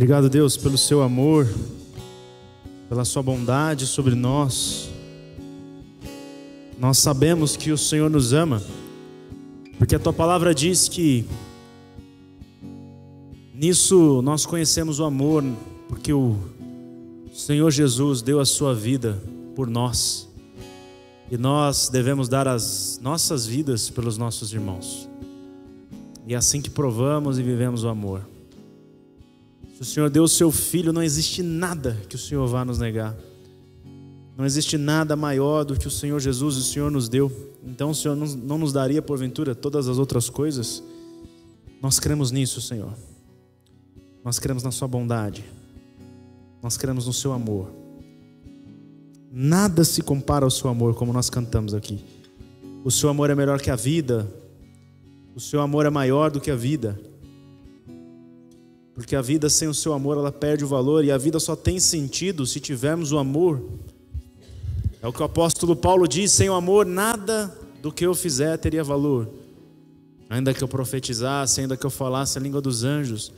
Obrigado, Deus, pelo seu amor, pela sua bondade sobre nós. Nós sabemos que o Senhor nos ama, porque a tua palavra diz que nisso nós conhecemos o amor, porque o Senhor Jesus deu a sua vida por nós. E nós devemos dar as nossas vidas pelos nossos irmãos. E é assim que provamos e vivemos o amor. Se o Senhor deu o seu filho, não existe nada que o Senhor vá nos negar. Não existe nada maior do que o Senhor Jesus o Senhor nos deu. Então o Senhor não nos daria, porventura, todas as outras coisas? Nós cremos nisso, Senhor. Nós cremos na Sua bondade. Nós cremos no Seu amor. Nada se compara ao Seu amor, como nós cantamos aqui. O Seu amor é melhor que a vida. O Seu amor é maior do que a vida. Porque a vida sem o seu amor, ela perde o valor e a vida só tem sentido se tivermos o amor. É o que o apóstolo Paulo diz: sem o amor, nada do que eu fizer teria valor. Ainda que eu profetizasse, ainda que eu falasse a língua dos anjos,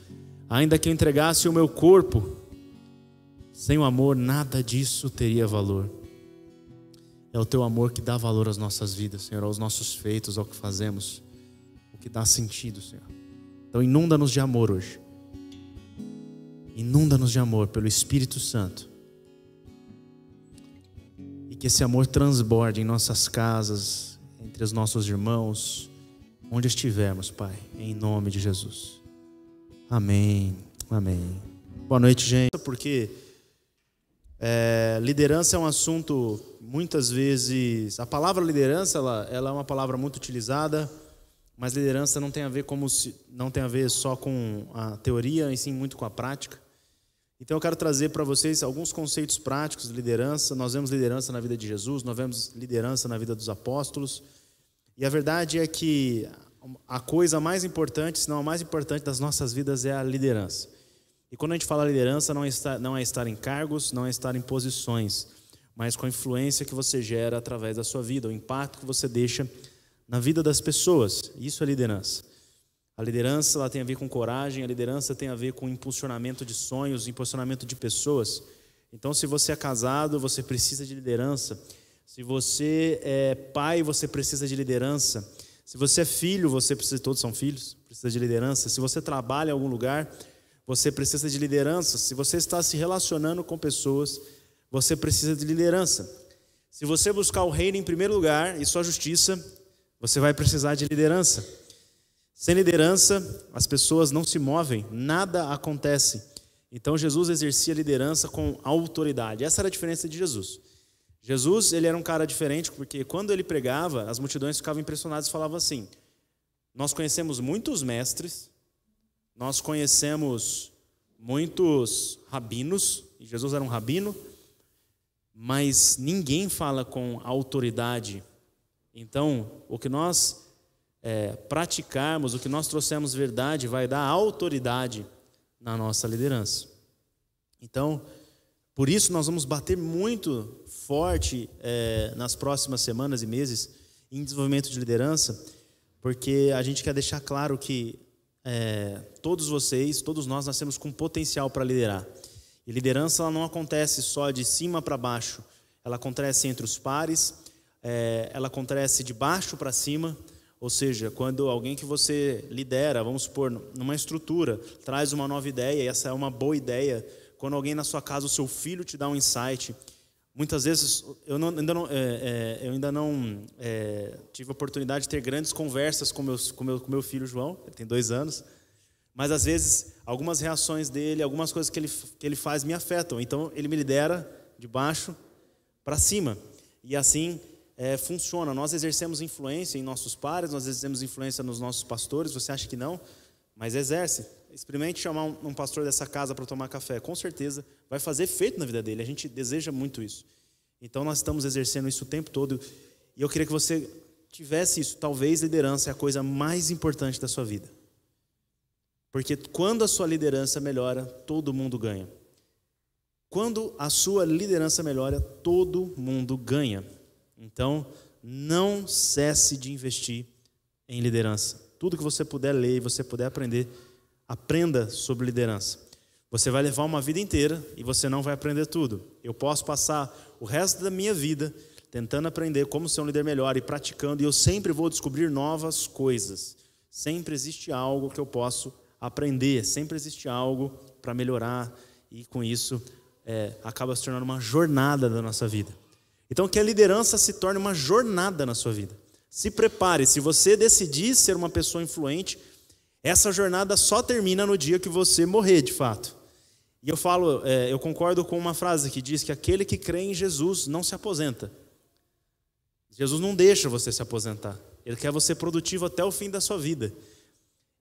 ainda que eu entregasse o meu corpo, sem o amor, nada disso teria valor. É o teu amor que dá valor às nossas vidas, Senhor, aos nossos feitos, ao que fazemos, o que dá sentido, Senhor. Então, inunda-nos de amor hoje. Inunda-nos de amor pelo Espírito Santo. E que esse amor transborde em nossas casas, entre os nossos irmãos, onde estivermos, Pai, em nome de Jesus. Amém. Amém. Boa noite, gente. Porque é, liderança é um assunto muitas vezes. A palavra liderança ela, ela é uma palavra muito utilizada, mas liderança não tem a ver como se, não tem a ver só com a teoria, e sim muito com a prática. Então eu quero trazer para vocês alguns conceitos práticos de liderança. Nós vemos liderança na vida de Jesus, nós vemos liderança na vida dos apóstolos. E a verdade é que a coisa mais importante, se não a mais importante das nossas vidas é a liderança. E quando a gente fala liderança, não é estar, não é estar em cargos, não é estar em posições, mas com a influência que você gera através da sua vida, o impacto que você deixa na vida das pessoas. Isso é liderança. A liderança ela tem a ver com coragem, a liderança tem a ver com impulsionamento de sonhos, impulsionamento de pessoas. Então, se você é casado, você precisa de liderança. Se você é pai, você precisa de liderança. Se você é filho, você precisa, todos são filhos, precisa de liderança. Se você trabalha em algum lugar, você precisa de liderança. Se você está se relacionando com pessoas, você precisa de liderança. Se você buscar o reino em primeiro lugar e sua justiça, você vai precisar de liderança. Sem liderança, as pessoas não se movem, nada acontece. Então Jesus exercia liderança com autoridade. Essa era a diferença de Jesus. Jesus, ele era um cara diferente porque quando ele pregava, as multidões ficavam impressionadas e falavam assim: Nós conhecemos muitos mestres, nós conhecemos muitos rabinos, e Jesus era um rabino, mas ninguém fala com autoridade. Então, o que nós é, praticarmos, o que nós trouxemos verdade, vai dar autoridade na nossa liderança. Então, por isso nós vamos bater muito forte é, nas próximas semanas e meses em desenvolvimento de liderança, porque a gente quer deixar claro que é, todos vocês, todos nós nascemos com potencial para liderar. E liderança ela não acontece só de cima para baixo, ela acontece entre os pares, é, ela acontece de baixo para cima, ou seja, quando alguém que você lidera, vamos supor, numa estrutura, traz uma nova ideia, e essa é uma boa ideia, quando alguém na sua casa, o seu filho te dá um insight, muitas vezes eu não, ainda não, é, é, eu ainda não é, tive a oportunidade de ter grandes conversas com, meus, com, meu, com meu filho João, ele tem dois anos, mas às vezes algumas reações dele, algumas coisas que ele, que ele faz me afetam, então ele me lidera de baixo para cima, e assim é, funciona. Nós exercemos influência em nossos pares, nós exercemos influência nos nossos pastores. Você acha que não? Mas exerce. Experimente chamar um, um pastor dessa casa para tomar café. Com certeza vai fazer efeito na vida dele. A gente deseja muito isso. Então nós estamos exercendo isso o tempo todo. E eu queria que você tivesse isso. Talvez liderança é a coisa mais importante da sua vida. Porque quando a sua liderança melhora, todo mundo ganha. Quando a sua liderança melhora, todo mundo ganha. Então, não cesse de investir em liderança. Tudo que você puder ler e você puder aprender, aprenda sobre liderança. Você vai levar uma vida inteira e você não vai aprender tudo. Eu posso passar o resto da minha vida tentando aprender como ser um líder melhor e praticando, e eu sempre vou descobrir novas coisas. Sempre existe algo que eu posso aprender, sempre existe algo para melhorar, e com isso é, acaba se tornando uma jornada da nossa vida. Então, que a liderança se torne uma jornada na sua vida. Se prepare, se você decidir ser uma pessoa influente, essa jornada só termina no dia que você morrer, de fato. E eu falo, é, eu concordo com uma frase que diz que aquele que crê em Jesus não se aposenta. Jesus não deixa você se aposentar. Ele quer você produtivo até o fim da sua vida.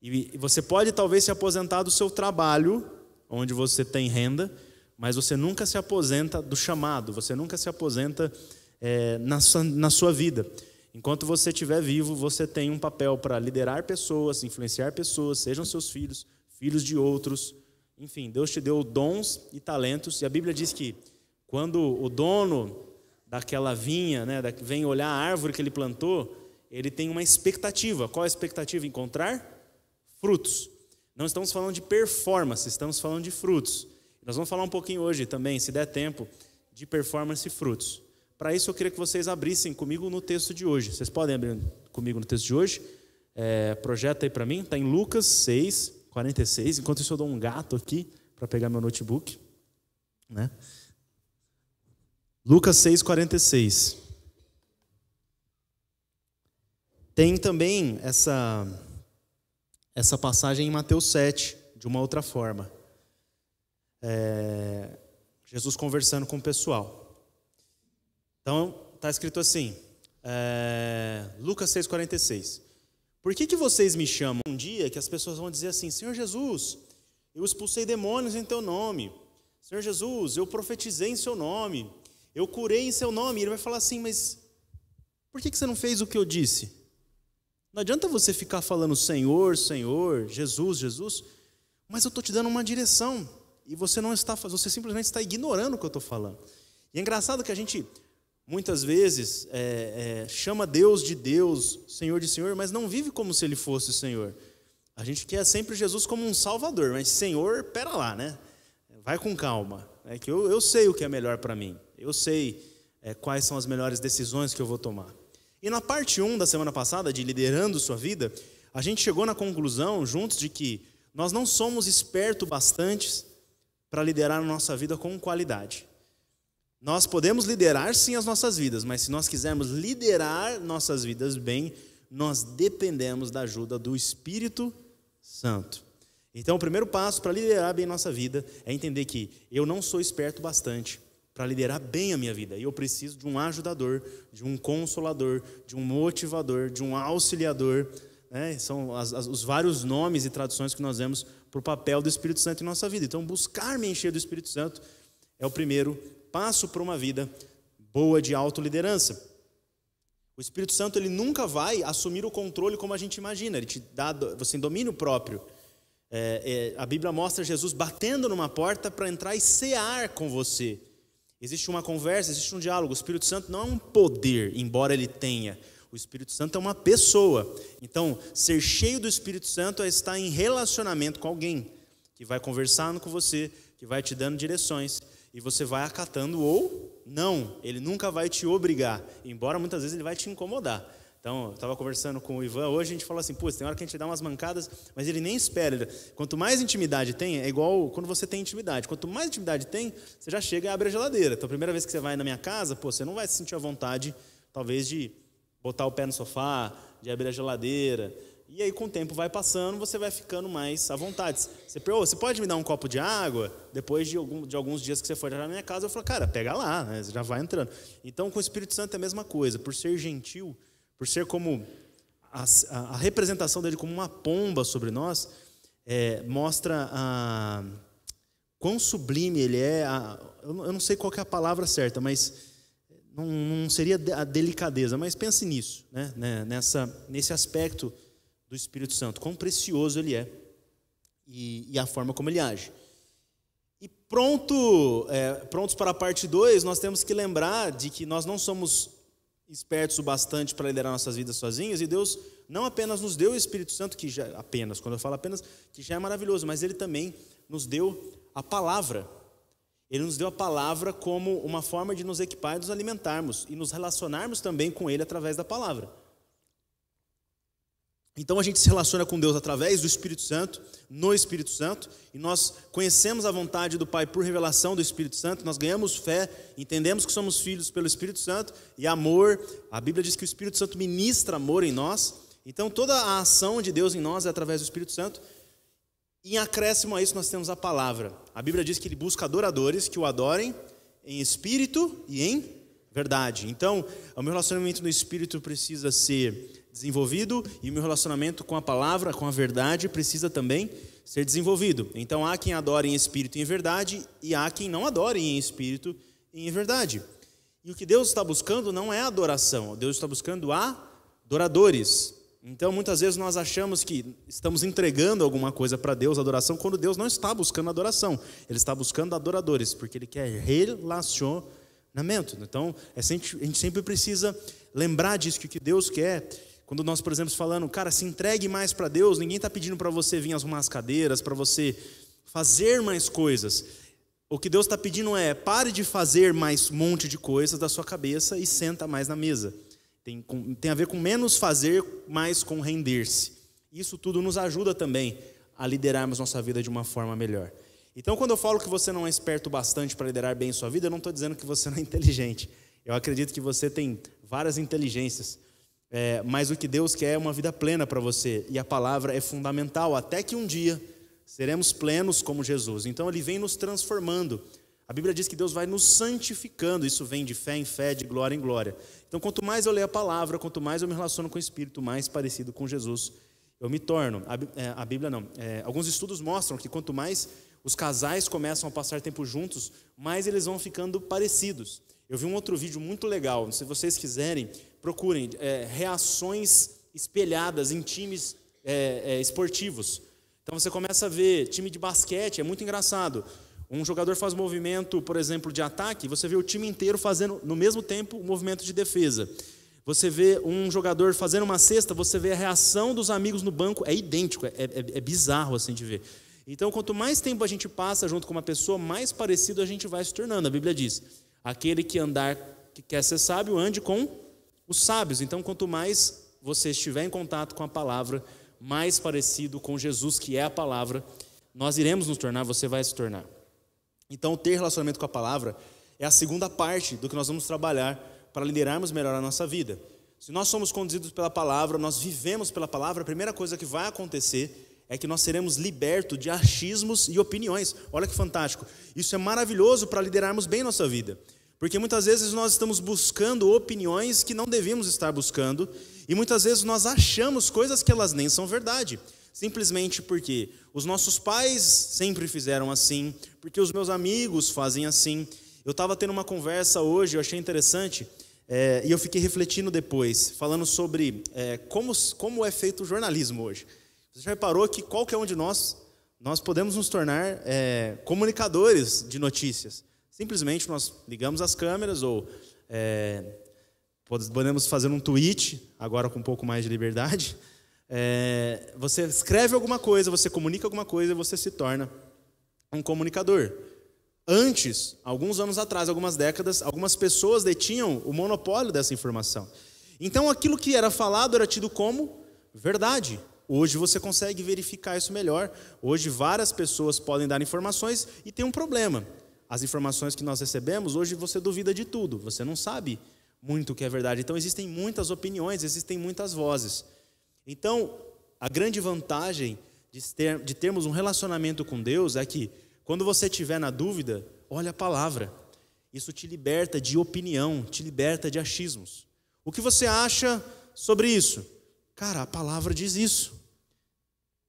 E você pode talvez se aposentar do seu trabalho, onde você tem renda, mas você nunca se aposenta do chamado, você nunca se aposenta é, na, sua, na sua vida. Enquanto você estiver vivo, você tem um papel para liderar pessoas, influenciar pessoas, sejam seus filhos, filhos de outros. Enfim, Deus te deu dons e talentos, e a Bíblia diz que quando o dono daquela vinha, né, vem olhar a árvore que ele plantou, ele tem uma expectativa. Qual a expectativa? Encontrar frutos. Não estamos falando de performance, estamos falando de frutos. Nós vamos falar um pouquinho hoje também, se der tempo, de performance e frutos. Para isso, eu queria que vocês abrissem comigo no texto de hoje. Vocês podem abrir comigo no texto de hoje? É, projeta aí para mim, está em Lucas 6, 46. Enquanto isso, eu dou um gato aqui para pegar meu notebook. Né? Lucas 6,46. Tem também essa, essa passagem em Mateus 7, de uma outra forma. É, Jesus conversando com o pessoal. Então, está escrito assim, é, Lucas 6,46. Por que, que vocês me chamam um dia que as pessoas vão dizer assim, Senhor Jesus, eu expulsei demônios em teu nome. Senhor Jesus, eu profetizei em seu nome eu curei em seu nome. E ele vai falar assim, mas por que você não fez o que eu disse? Não adianta você ficar falando Senhor, Senhor, Jesus, Jesus, mas eu estou te dando uma direção e você não está, você simplesmente está ignorando o que eu estou falando. E é engraçado que a gente muitas vezes é, é, chama Deus de Deus, Senhor de Senhor, mas não vive como se Ele fosse Senhor. A gente quer sempre Jesus como um Salvador, mas Senhor, pera lá, né? Vai com calma, é que eu, eu sei o que é melhor para mim. Eu sei é, quais são as melhores decisões que eu vou tomar. E na parte 1 da semana passada, de liderando sua vida, a gente chegou na conclusão juntos de que nós não somos espertos bastantes para liderar a nossa vida com qualidade. Nós podemos liderar sim as nossas vidas, mas se nós quisermos liderar nossas vidas bem, nós dependemos da ajuda do Espírito Santo. Então, o primeiro passo para liderar bem nossa vida é entender que eu não sou esperto bastante para liderar bem a minha vida. E eu preciso de um ajudador, de um consolador, de um motivador, de um auxiliador. Né? São as, as, os vários nomes e traduções que nós vemos para o papel do Espírito Santo em nossa vida. Então, buscar me encher do Espírito Santo é o primeiro passo para uma vida boa de autoliderança. O Espírito Santo ele nunca vai assumir o controle como a gente imagina. Ele te dá você tem domínio próprio. É, é, a Bíblia mostra Jesus batendo numa porta para entrar e cear com você. Existe uma conversa, existe um diálogo. O Espírito Santo não é um poder, embora ele tenha. O Espírito Santo é uma pessoa. Então, ser cheio do Espírito Santo é estar em relacionamento com alguém que vai conversando com você, que vai te dando direções e você vai acatando ou não. Ele nunca vai te obrigar, embora muitas vezes ele vai te incomodar. Então, eu estava conversando com o Ivan hoje, a gente falou assim, pô, tem hora que a gente dá umas mancadas, mas ele nem espera. Quanto mais intimidade tem, é igual quando você tem intimidade. Quanto mais intimidade tem, você já chega e abre a geladeira. Então, a primeira vez que você vai na minha casa, pô, você não vai se sentir à vontade, talvez, de botar o pé no sofá, de abrir a geladeira. E aí, com o tempo vai passando, você vai ficando mais à vontade. Você, oh, você pode me dar um copo de água? Depois de, algum, de alguns dias que você for na minha casa, eu falo, cara, pega lá, né? já vai entrando. Então, com o Espírito Santo é a mesma coisa. Por ser gentil, por ser como a, a representação dele como uma pomba sobre nós, é, mostra a, quão sublime ele é. A, eu não sei qual é a palavra certa, mas não, não, seria a delicadeza, mas pense nisso, né, né, nessa, nesse aspecto do Espírito Santo, quão precioso ele é e, e a forma como ele age. E pronto, é, prontos para a parte 2, nós temos que lembrar de que nós não somos espertos o bastante para liderar nossas vidas sozinhos, e Deus não apenas nos deu o Espírito Santo, que já apenas, quando eu falo apenas, que já é maravilhoso, mas ele também nos deu a palavra. Ele nos deu a palavra como uma forma de nos equipar e nos alimentarmos e nos relacionarmos também com ele através da palavra. Então a gente se relaciona com Deus através do Espírito Santo, no Espírito Santo, e nós conhecemos a vontade do Pai por revelação do Espírito Santo, nós ganhamos fé, entendemos que somos filhos pelo Espírito Santo e amor. A Bíblia diz que o Espírito Santo ministra amor em nós. Então toda a ação de Deus em nós é através do Espírito Santo. Em acréscimo a isso nós temos a palavra. A Bíblia diz que ele busca adoradores que o adorem em espírito e em verdade. Então, o meu relacionamento no espírito precisa ser desenvolvido e o meu relacionamento com a palavra, com a verdade, precisa também ser desenvolvido. Então há quem adore em espírito e em verdade e há quem não adore em espírito e em verdade. E o que Deus está buscando não é adoração, Deus está buscando adoradores. Então muitas vezes nós achamos que estamos entregando alguma coisa para Deus, adoração, quando Deus não está buscando adoração, Ele está buscando adoradores, porque Ele quer relacionamento. Então a gente sempre precisa lembrar disso, que o que Deus quer quando nós, por exemplo, falando, cara, se entregue mais para Deus, ninguém está pedindo para você vir arrumar as cadeiras, para você fazer mais coisas. O que Deus está pedindo é pare de fazer mais um monte de coisas da sua cabeça e senta mais na mesa. Tem, tem a ver com menos fazer, mais com render-se. Isso tudo nos ajuda também a liderarmos nossa vida de uma forma melhor. Então, quando eu falo que você não é esperto bastante para liderar bem sua vida, eu não estou dizendo que você não é inteligente. Eu acredito que você tem várias inteligências. É, mas o que Deus quer é uma vida plena para você, e a palavra é fundamental, até que um dia seremos plenos como Jesus. Então ele vem nos transformando. A Bíblia diz que Deus vai nos santificando, isso vem de fé em fé, de glória em glória. Então, quanto mais eu leio a palavra, quanto mais eu me relaciono com o Espírito, mais parecido com Jesus eu me torno. A, é, Bíblia não. É, alguns estudos mostram que quanto mais os casais começam a passar tempo juntos, mais eles vão ficando parecidos. Eu vi um outro vídeo muito legal, se vocês quiserem, procurem é, reações espelhadas em times é, é, esportivos. Então você começa a ver time de basquete, é muito engraçado. Um jogador faz um movimento, por exemplo, de ataque, você vê o time inteiro fazendo no mesmo tempo o um movimento de defesa. Você vê um jogador fazendo uma cesta, você vê a reação dos amigos no banco, é idêntico, é, é, é bizarro assim de ver. Então, quanto mais tempo a gente passa junto com uma pessoa, mais parecido a gente vai se tornando. A Bíblia diz: aquele que andar, que quer ser sábio, ande com os sábios. Então, quanto mais você estiver em contato com a palavra, mais parecido com Jesus, que é a palavra, nós iremos nos tornar, você vai se tornar. Então, ter relacionamento com a palavra é a segunda parte do que nós vamos trabalhar para liderarmos melhor a nossa vida. Se nós somos conduzidos pela palavra, nós vivemos pela palavra, a primeira coisa que vai acontecer é que nós seremos libertos de achismos e opiniões. Olha que fantástico. Isso é maravilhoso para liderarmos bem nossa vida. Porque muitas vezes nós estamos buscando opiniões que não devíamos estar buscando, e muitas vezes nós achamos coisas que elas nem são verdade, simplesmente porque os nossos pais sempre fizeram assim, porque os meus amigos fazem assim. Eu estava tendo uma conversa hoje, eu achei interessante, é, e eu fiquei refletindo depois, falando sobre é, como, como é feito o jornalismo hoje. Você já reparou que qualquer um de nós, nós podemos nos tornar é, comunicadores de notícias. Simplesmente nós ligamos as câmeras ou é, podemos fazer um tweet, agora com um pouco mais de liberdade. É, você escreve alguma coisa, você comunica alguma coisa e você se torna um comunicador. Antes, alguns anos atrás, algumas décadas, algumas pessoas detinham o monopólio dessa informação. Então aquilo que era falado era tido como verdade. Hoje você consegue verificar isso melhor. Hoje várias pessoas podem dar informações e tem um problema as informações que nós recebemos, hoje você duvida de tudo, você não sabe muito o que é verdade. Então existem muitas opiniões, existem muitas vozes. Então, a grande vantagem de, ter, de termos um relacionamento com Deus é que, quando você estiver na dúvida, olha a palavra. Isso te liberta de opinião, te liberta de achismos. O que você acha sobre isso? Cara, a palavra diz isso.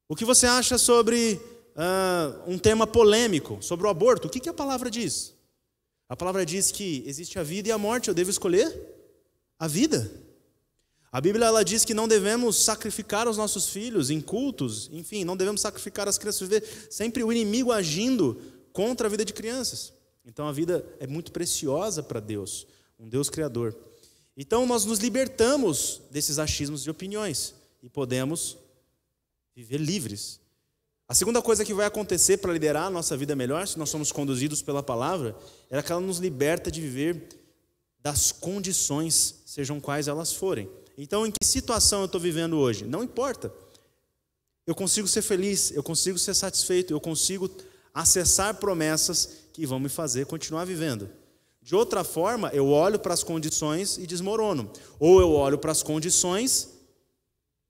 O que você acha sobre uh, um tema polêmico sobre o aborto, o que, que a palavra diz? A palavra diz que existe a vida e a morte, eu devo escolher a vida. A Bíblia ela diz que não devemos sacrificar os nossos filhos em cultos, enfim, não devemos sacrificar as crianças, ver sempre o inimigo agindo contra a vida de crianças. Então a vida é muito preciosa para Deus, um Deus criador. Então nós nos libertamos desses achismos de opiniões. e podemos viver livres. A segunda coisa que vai acontecer para liderar a nossa vida melhor, se nós somos conduzidos pela palavra, é que ela nos liberta de viver das condições, sejam quais elas forem. Então, em que situação eu estou vivendo hoje? Não importa. Eu consigo ser feliz, eu consigo ser satisfeito, eu consigo acessar promessas que vão me fazer continuar vivendo. De outra forma, eu olho para as condições e desmorono. Ou eu olho para as condições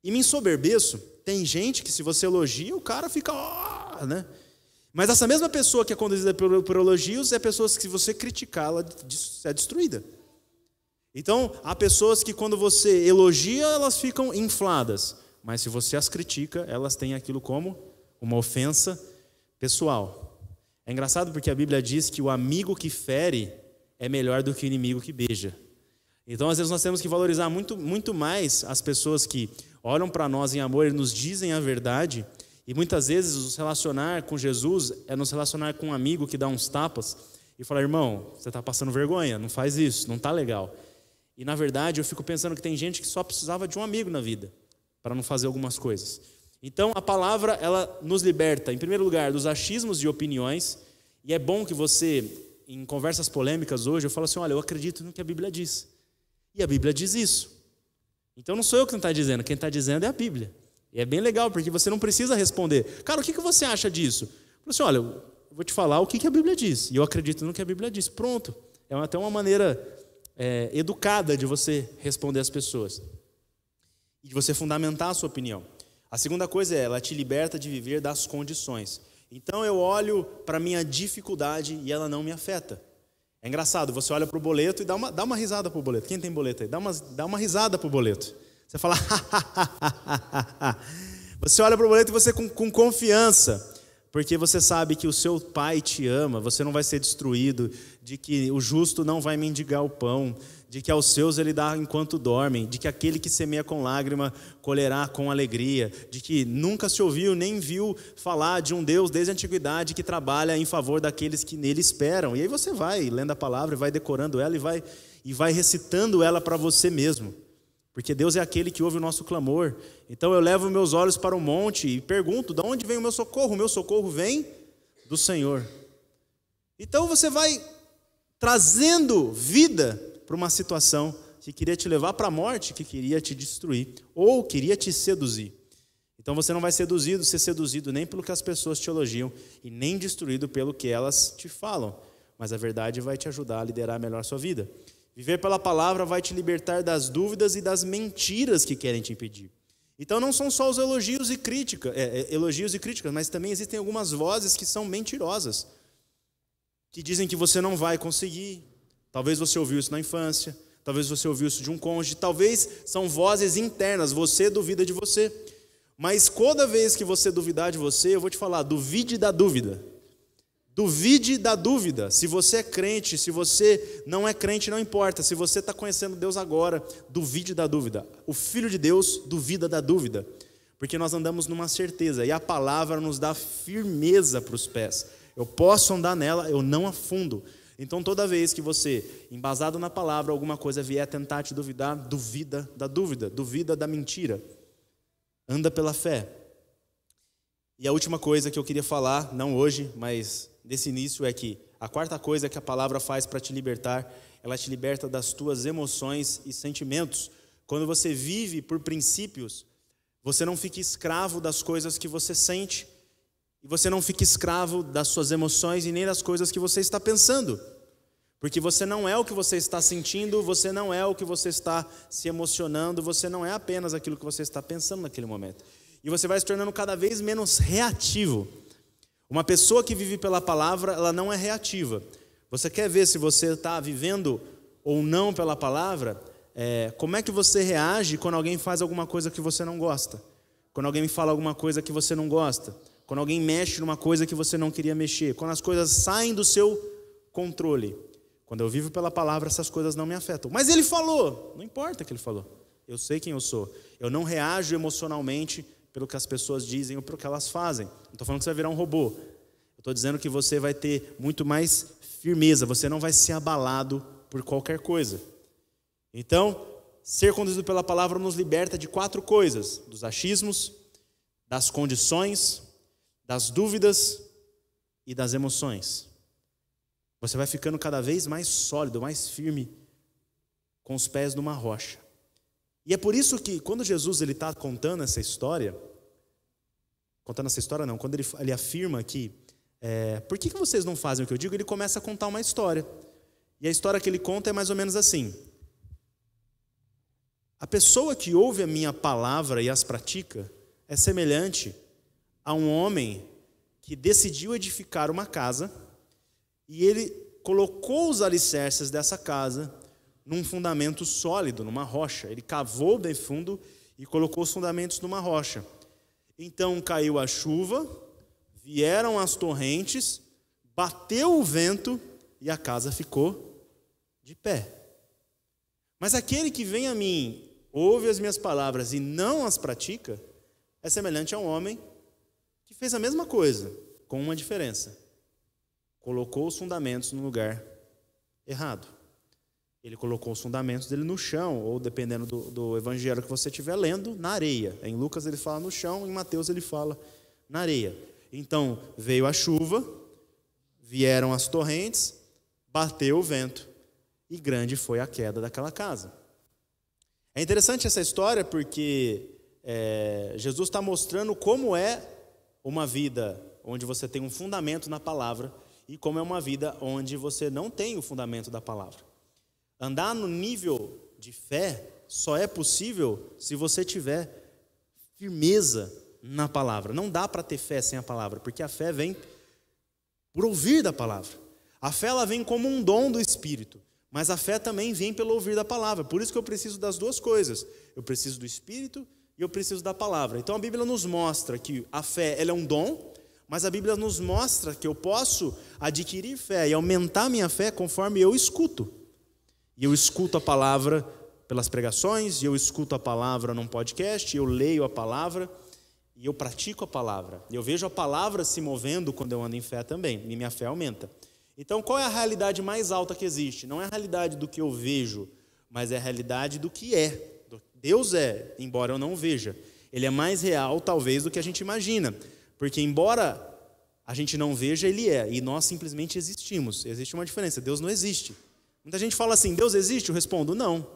e me ensoberbeço. Tem gente que, se você elogia, o cara fica. Oh, né? Mas essa mesma pessoa que é conduzida por, elogios é pessoa que, se você criticar, ela é destruída. Então, há pessoas que, quando você elogia, elas ficam infladas. Mas se você as critica, elas têm aquilo como uma ofensa pessoal. É engraçado porque a Bíblia diz que o amigo que fere é melhor do que o inimigo que beija. Então, às vezes, nós temos que valorizar muito, muito mais as pessoas que olham para nós em amor e nos dizem a verdade. E muitas vezes, nos relacionar com Jesus é nos relacionar com um amigo que dá uns tapas e fala: irmão, você está passando vergonha, não faz isso, não está legal. E na verdade, eu fico pensando que tem gente que só precisava de um amigo na vida para não fazer algumas coisas. Então, a palavra, ela nos liberta, em primeiro lugar, dos achismos e opiniões. E é bom que você em conversas polêmicas hoje, eu falo assim: olha, eu acredito no que a Bíblia diz. E a Bíblia diz isso. Então não sou eu que está dizendo, quem está dizendo é a Bíblia. E é bem legal, porque você não precisa responder. Cara, o que, que você acha disso? Eu assim, olha, eu vou te falar o que, que a Bíblia diz. E eu acredito no que a Bíblia diz. Pronto. É até uma maneira é, educada de você responder às pessoas. E de você fundamentar a sua opinião. A segunda coisa é, ela te liberta de viver das condições. Então eu olho para a minha dificuldade e ela não me afeta. É engraçado, você olha para o boleto e dá uma, dá uma risada para o boleto. Quem tem boleto aí? Dá uma, dá uma risada para o boleto. Você fala, você olha para o boleto e você com, com confiança, porque você sabe que o seu pai te ama, você não vai ser destruído, de que o justo não vai mendigar o pão, de que aos seus ele dá enquanto dormem, de que aquele que semeia com lágrima colherá com alegria, de que nunca se ouviu nem viu falar de um Deus desde a antiguidade que trabalha em favor daqueles que nele esperam. E aí você vai lendo a palavra, vai decorando ela e vai, e vai recitando ela para você mesmo. Porque Deus é aquele que ouve o nosso clamor. Então eu levo meus olhos para o monte e pergunto: de onde vem o meu socorro? O meu socorro vem do Senhor. Então você vai trazendo vida para uma situação que queria te levar para a morte, que queria te destruir, ou queria te seduzir. Então você não vai seduzido, ser seduzido nem pelo que as pessoas te elogiam e nem destruído pelo que elas te falam, mas a verdade vai te ajudar a liderar melhor a sua vida. Viver pela palavra vai te libertar das dúvidas e das mentiras que querem te impedir. Então não são só os elogios e críticas, é, é, elogios e críticas, mas também existem algumas vozes que são mentirosas, que dizem que você não vai conseguir, Talvez você ouviu isso na infância, talvez você ouviu isso de um cônjuge, talvez são vozes internas, você duvida de você. Mas toda vez que você duvidar de você, eu vou te falar, duvide da dúvida. Duvide da dúvida. Se você é crente, se você não é crente, não importa. Se você está conhecendo Deus agora, duvide da dúvida. O Filho de Deus duvida da dúvida. Porque nós andamos numa certeza e a palavra nos dá firmeza para os pés. Eu posso andar nela, eu não afundo. Então, toda vez que você, embasado na palavra, alguma coisa vier tentar te duvidar, duvida da dúvida, duvida da mentira. Anda pela fé. E a última coisa que eu queria falar, não hoje, mas nesse início, é que a quarta coisa que a palavra faz para te libertar, ela te liberta das tuas emoções e sentimentos. Quando você vive por princípios, você não fica escravo das coisas que você sente, e você não fica escravo das suas emoções e nem das coisas que você está pensando. Porque você não é o que você está sentindo, você não é o que você está se emocionando, você não é apenas aquilo que você está pensando naquele momento. E você vai se tornando cada vez menos reativo. Uma pessoa que vive pela palavra, ela não é reativa. Você quer ver se você está vivendo ou não pela palavra? É, como é que você reage quando alguém faz alguma coisa que você não gosta? Quando alguém fala alguma coisa que você não gosta? Quando alguém mexe numa coisa que você não queria mexer? Quando as coisas saem do seu controle? Quando eu vivo pela palavra, essas coisas não me afetam. Mas ele falou, não importa o que ele falou. Eu sei quem eu sou. Eu não reajo emocionalmente pelo que as pessoas dizem ou pelo que elas fazem. Não estou falando que você vai virar um robô. Estou dizendo que você vai ter muito mais firmeza. Você não vai ser abalado por qualquer coisa. Então, ser conduzido pela palavra nos liberta de quatro coisas: dos achismos, das condições, das dúvidas e das emoções. Você vai ficando cada vez mais sólido, mais firme, com os pés numa rocha. E é por isso que, quando Jesus ele está contando essa história, contando essa história não, quando ele, ele afirma que, é, por que, que vocês não fazem o que eu digo, ele começa a contar uma história. E a história que ele conta é mais ou menos assim: a pessoa que ouve a minha palavra e as pratica é semelhante a um homem que decidiu edificar uma casa e ele colocou os alicerces dessa casa num fundamento sólido, numa rocha. Ele cavou bem fundo e colocou os fundamentos numa rocha. Então caiu a chuva, vieram as torrentes, bateu o vento e a casa ficou de pé. Mas aquele que vem a mim, ouve as minhas palavras e não as pratica, é semelhante a um homem que fez a mesma coisa, com uma diferença. Colocou os fundamentos no lugar errado. Ele colocou os fundamentos dele no chão, ou dependendo do, do evangelho que você estiver lendo, na areia. Em Lucas ele fala no chão, em Mateus ele fala na areia. Então veio a chuva, vieram as torrentes, bateu o vento, e grande foi a queda daquela casa. É interessante essa história porque é, Jesus está mostrando como é uma vida onde você tem um fundamento na palavra e como é uma vida onde você não tem o fundamento da palavra. Andar no nível de fé só é possível se você tiver firmeza na palavra. Não dá para ter fé sem a palavra, porque a fé vem por ouvir da palavra. A fé ela vem como um dom do Espírito, mas a fé também vem pelo ouvir da palavra. Por isso que eu preciso das duas coisas. Eu preciso do Espírito e eu preciso da palavra. Então a Bíblia nos mostra que a fé ela é um dom, mas a Bíblia nos mostra que eu posso adquirir fé e aumentar minha fé conforme eu escuto. E eu escuto a palavra pelas pregações, e eu escuto a palavra num podcast, e eu leio a palavra, e eu pratico a palavra. E eu vejo a palavra se movendo quando eu ando em fé também, e minha fé aumenta. Então, qual é a realidade mais alta que existe? Não é a realidade do que eu vejo, mas é a realidade do que é. Deus é, embora eu não veja. Ele é mais real, talvez, do que a gente imagina. Porque, embora a gente não veja, ele é. E nós simplesmente existimos. Existe uma diferença. Deus não existe. Muita gente fala assim: Deus existe? Eu respondo: não.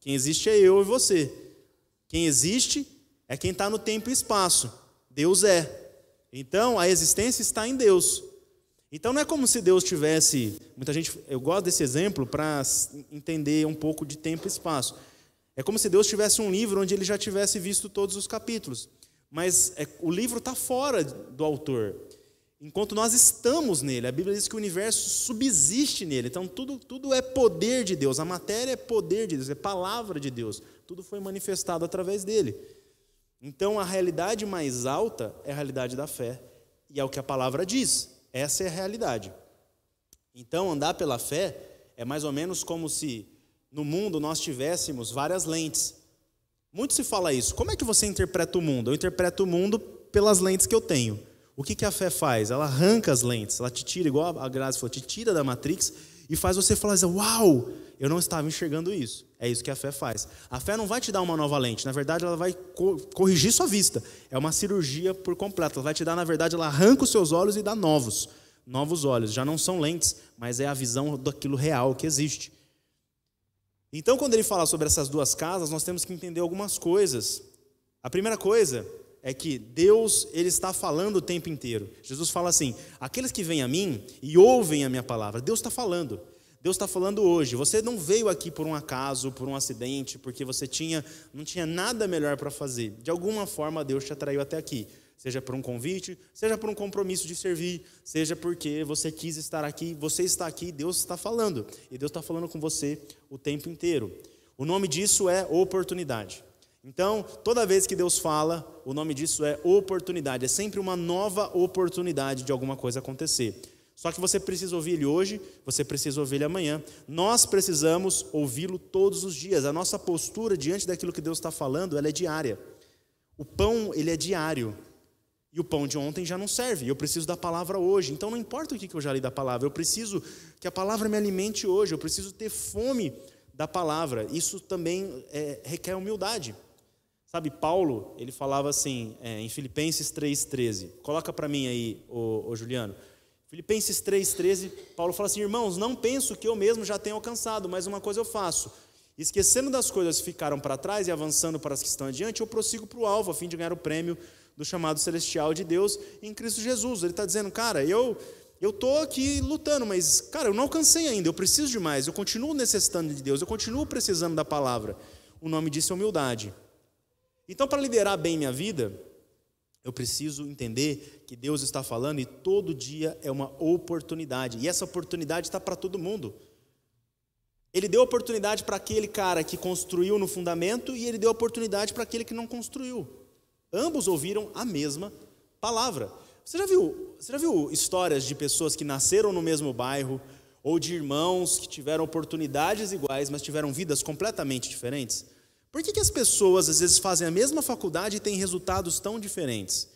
Quem existe é eu e você. Quem existe é quem está no tempo e espaço. Deus é. Então a existência está em Deus. Então não é como se Deus tivesse. Muita gente. Eu gosto desse exemplo para entender um pouco de tempo e espaço. É como se Deus tivesse um livro onde ele já tivesse visto todos os capítulos. Mas é, o livro está fora do autor enquanto nós estamos nele. A Bíblia diz que o universo subsiste nele. Então tudo, tudo é poder de Deus, a matéria é poder de Deus, é palavra de Deus. Tudo foi manifestado através dele. Então a realidade mais alta é a realidade da fé, e é o que a palavra diz. Essa é a realidade. Então andar pela fé é mais ou menos como se no mundo nós tivéssemos várias lentes. Muito se fala isso. Como é que você interpreta o mundo? Eu interpreto o mundo pelas lentes que eu tenho. O que, que a fé faz? Ela arranca as lentes, ela te tira, igual a Graça falou, te tira da Matrix e faz você falar assim: Uau, eu não estava enxergando isso. É isso que a fé faz. A fé não vai te dar uma nova lente, na verdade, ela vai corrigir sua vista. É uma cirurgia por completo. Ela vai te dar, na verdade, ela arranca os seus olhos e dá novos. Novos olhos. Já não são lentes, mas é a visão daquilo real que existe. Então, quando ele fala sobre essas duas casas, nós temos que entender algumas coisas. A primeira coisa é que Deus ele está falando o tempo inteiro. Jesus fala assim: aqueles que vêm a mim e ouvem a minha palavra, Deus está falando. Deus está falando hoje. Você não veio aqui por um acaso, por um acidente, porque você tinha, não tinha nada melhor para fazer. De alguma forma Deus te atraiu até aqui. Seja por um convite, seja por um compromisso de servir, seja porque você quis estar aqui, você está aqui, Deus está falando. E Deus está falando com você o tempo inteiro. O nome disso é oportunidade. Então, toda vez que Deus fala, o nome disso é oportunidade. É sempre uma nova oportunidade de alguma coisa acontecer. Só que você precisa ouvir ele hoje, você precisa ouvir ele amanhã. Nós precisamos ouvi-lo todos os dias. A nossa postura diante daquilo que Deus está falando, ela é diária. O pão, ele é diário. E o pão de ontem já não serve. Eu preciso da palavra hoje. Então não importa o que eu já li da palavra, eu preciso que a palavra me alimente hoje. Eu preciso ter fome da palavra. Isso também é, requer humildade. Sabe, Paulo, ele falava assim, é, em Filipenses 3,13. Coloca para mim aí, ô, ô Juliano. Filipenses 3,13, Paulo fala assim: Irmãos, não penso que eu mesmo já tenha alcançado, mas uma coisa eu faço. Esquecendo das coisas que ficaram para trás e avançando para as que estão adiante, eu prossigo para o alvo, a fim de ganhar o prêmio do chamado celestial de Deus em Cristo Jesus. Ele está dizendo, cara, eu eu estou aqui lutando, mas, cara, eu não alcancei ainda, eu preciso de mais, eu continuo necessitando de Deus, eu continuo precisando da palavra. O nome disso é humildade. Então, para liderar bem minha vida, eu preciso entender que Deus está falando e todo dia é uma oportunidade. E essa oportunidade está para todo mundo. Ele deu oportunidade para aquele cara que construiu no fundamento e ele deu oportunidade para aquele que não construiu. Ambos ouviram a mesma palavra. Você já viu, você já viu histórias de pessoas que nasceram no mesmo bairro ou de irmãos que tiveram oportunidades iguais, mas tiveram vidas completamente diferentes? Por que, que as pessoas às vezes fazem a mesma faculdade e têm resultados tão diferentes?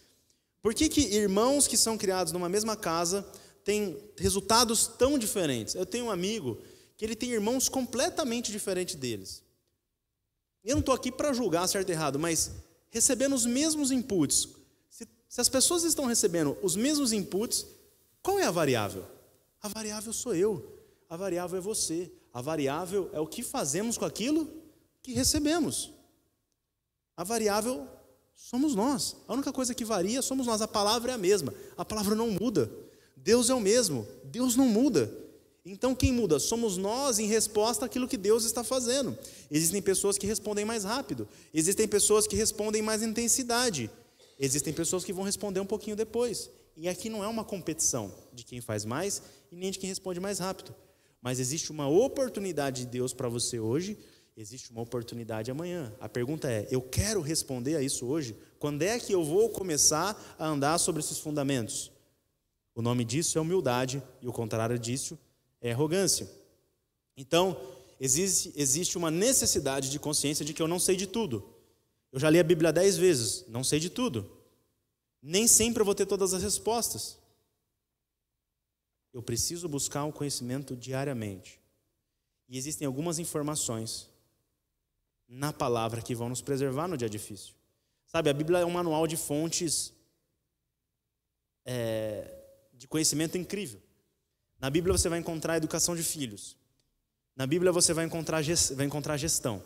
Por que, que irmãos que são criados numa mesma casa têm resultados tão diferentes? Eu tenho um amigo que ele tem irmãos completamente diferentes deles. Eu não estou aqui para julgar certo e errado, mas recebendo os mesmos inputs, se, se as pessoas estão recebendo os mesmos inputs, qual é a variável? A variável sou eu, a variável é você, a variável é o que fazemos com aquilo que recebemos. A variável somos nós. A única coisa que varia somos nós. A palavra é a mesma. A palavra não muda. Deus é o mesmo. Deus não muda. Então quem muda? Somos nós em resposta àquilo que Deus está fazendo. Existem pessoas que respondem mais rápido. Existem pessoas que respondem mais intensidade. Existem pessoas que vão responder um pouquinho depois. E aqui não é uma competição de quem faz mais e nem de quem responde mais rápido. Mas existe uma oportunidade de Deus para você hoje existe uma oportunidade amanhã. A pergunta é: eu quero responder a isso hoje? Quando é que eu vou começar a andar sobre esses fundamentos? O nome disso é humildade e o contrário disso é arrogância. Então, existe, existe uma necessidade de consciência de que eu não sei de tudo. Eu já li a Bíblia dez vezes, não sei de tudo. Nem sempre eu vou ter todas as respostas. Eu preciso buscar um conhecimento diariamente. E existem algumas informações na palavra que vão nos preservar no dia difícil. Sabe, a Bíblia é um manual de fontes é, de conhecimento incrível. Na Bíblia você vai encontrar educação de filhos. Na Bíblia você vai encontrar, vai encontrar gestão.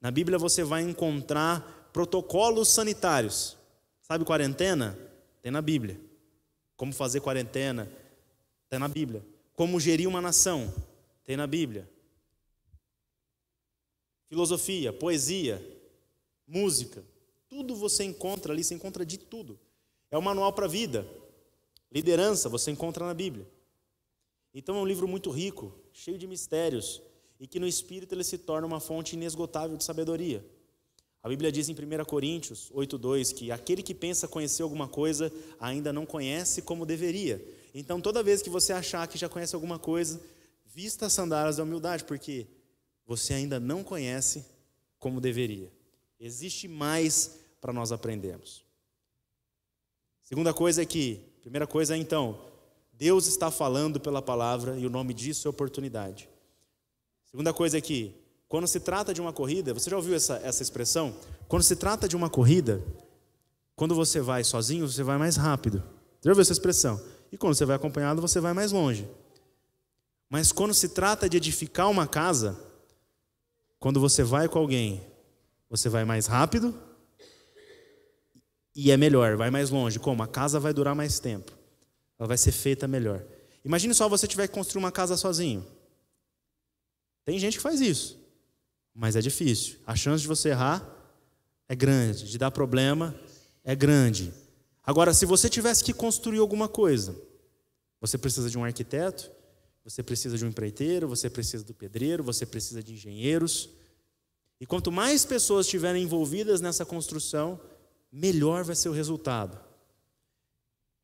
Na Bíblia você vai encontrar protocolos sanitários. Sabe quarentena? Tem na Bíblia. Como fazer quarentena? Tem na Bíblia. Como gerir uma nação? Tem na Bíblia filosofia, poesia, música, tudo você encontra ali, você encontra de tudo. É um manual para a vida. Liderança, você encontra na Bíblia. Então é um livro muito rico, cheio de mistérios, e que no espírito ele se torna uma fonte inesgotável de sabedoria. A Bíblia diz em 1 Coríntios 8:2 que aquele que pensa conhecer alguma coisa ainda não conhece como deveria. Então toda vez que você achar que já conhece alguma coisa, vista as sandálias da humildade, porque você ainda não conhece como deveria. Existe mais para nós aprendermos. Segunda coisa é que, primeira coisa é então, Deus está falando pela palavra e o nome disso é oportunidade. Segunda coisa é que, quando se trata de uma corrida, você já ouviu essa, essa expressão? Quando se trata de uma corrida, quando você vai sozinho, você vai mais rápido. Já ouviu essa expressão? E quando você vai acompanhado, você vai mais longe. Mas quando se trata de edificar uma casa, quando você vai com alguém, você vai mais rápido e é melhor, vai mais longe. Como? A casa vai durar mais tempo. Ela vai ser feita melhor. Imagine só você tiver que construir uma casa sozinho. Tem gente que faz isso, mas é difícil. A chance de você errar é grande, de dar problema é grande. Agora, se você tivesse que construir alguma coisa, você precisa de um arquiteto, você precisa de um empreiteiro, você precisa do pedreiro, você precisa de engenheiros. E quanto mais pessoas estiverem envolvidas nessa construção, melhor vai ser o resultado.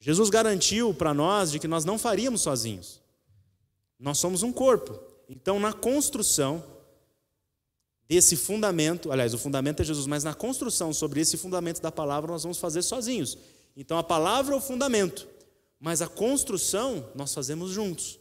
Jesus garantiu para nós de que nós não faríamos sozinhos. Nós somos um corpo. Então, na construção desse fundamento, aliás, o fundamento é Jesus, mas na construção sobre esse fundamento da palavra nós vamos fazer sozinhos. Então, a palavra é o fundamento, mas a construção nós fazemos juntos.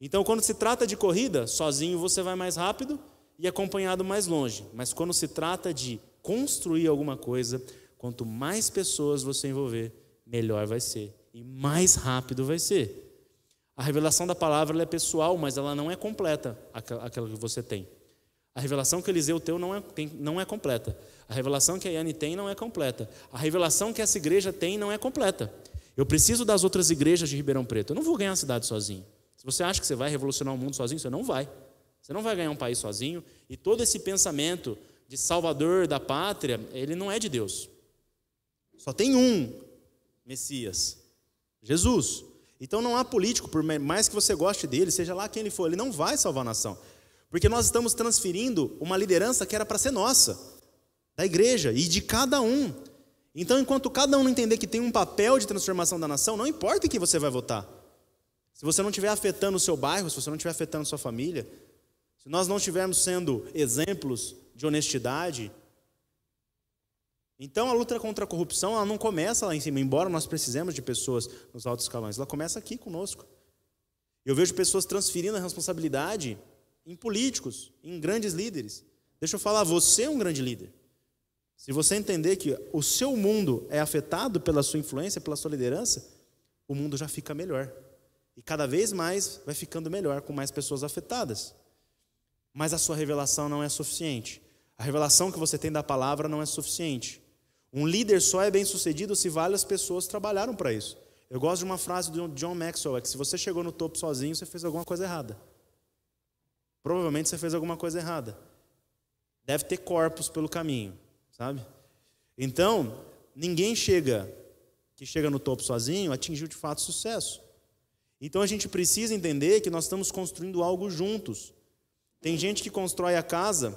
Então, quando se trata de corrida, sozinho você vai mais rápido e acompanhado mais longe. Mas quando se trata de construir alguma coisa, quanto mais pessoas você envolver, melhor vai ser e mais rápido vai ser. A revelação da palavra é pessoal, mas ela não é completa, aquela que você tem. A revelação que Eliseu teu não é, tem, não é completa. A revelação que a Yane tem não é completa. A revelação que essa igreja tem não é completa. Eu preciso das outras igrejas de Ribeirão Preto. Eu não vou ganhar a cidade sozinho. Se você acha que você vai revolucionar o mundo sozinho, você não vai. Você não vai ganhar um país sozinho. E todo esse pensamento de salvador da pátria, ele não é de Deus. Só tem um Messias, Jesus. Então não há político, por mais que você goste dele, seja lá quem ele for, ele não vai salvar a nação. Porque nós estamos transferindo uma liderança que era para ser nossa, da igreja e de cada um. Então, enquanto cada um entender que tem um papel de transformação da nação, não importa em quem você vai votar. Se você não estiver afetando o seu bairro, se você não estiver afetando a sua família, se nós não estivermos sendo exemplos de honestidade, então a luta contra a corrupção ela não começa lá em cima, embora nós precisemos de pessoas nos altos escalões, ela começa aqui conosco. Eu vejo pessoas transferindo a responsabilidade em políticos, em grandes líderes. Deixa eu falar, você é um grande líder. Se você entender que o seu mundo é afetado pela sua influência, pela sua liderança, o mundo já fica melhor. E cada vez mais vai ficando melhor com mais pessoas afetadas. Mas a sua revelação não é suficiente. A revelação que você tem da palavra não é suficiente. Um líder só é bem sucedido se várias pessoas trabalharam para isso. Eu gosto de uma frase do John Maxwell: é que se você chegou no topo sozinho, você fez alguma coisa errada. Provavelmente você fez alguma coisa errada. Deve ter corpos pelo caminho, sabe? Então, ninguém chega que chega no topo sozinho atingiu de fato sucesso. Então a gente precisa entender que nós estamos construindo algo juntos. Tem gente que constrói a casa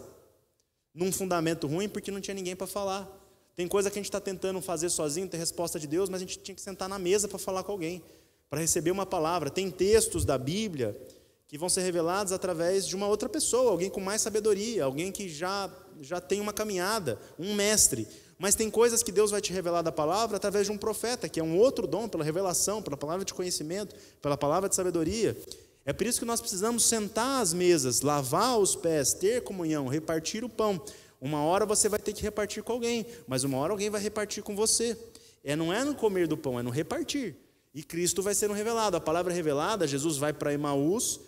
num fundamento ruim porque não tinha ninguém para falar. Tem coisa que a gente está tentando fazer sozinho, ter resposta de Deus, mas a gente tinha que sentar na mesa para falar com alguém, para receber uma palavra. Tem textos da Bíblia que vão ser revelados através de uma outra pessoa, alguém com mais sabedoria, alguém que já, já tem uma caminhada, um mestre. Mas tem coisas que Deus vai te revelar da palavra através de um profeta, que é um outro dom, pela revelação, pela palavra de conhecimento, pela palavra de sabedoria. É por isso que nós precisamos sentar às mesas, lavar os pés, ter comunhão, repartir o pão. Uma hora você vai ter que repartir com alguém, mas uma hora alguém vai repartir com você. É, não é no comer do pão, é no repartir. E Cristo vai sendo revelado. A palavra revelada, Jesus vai para Emaús,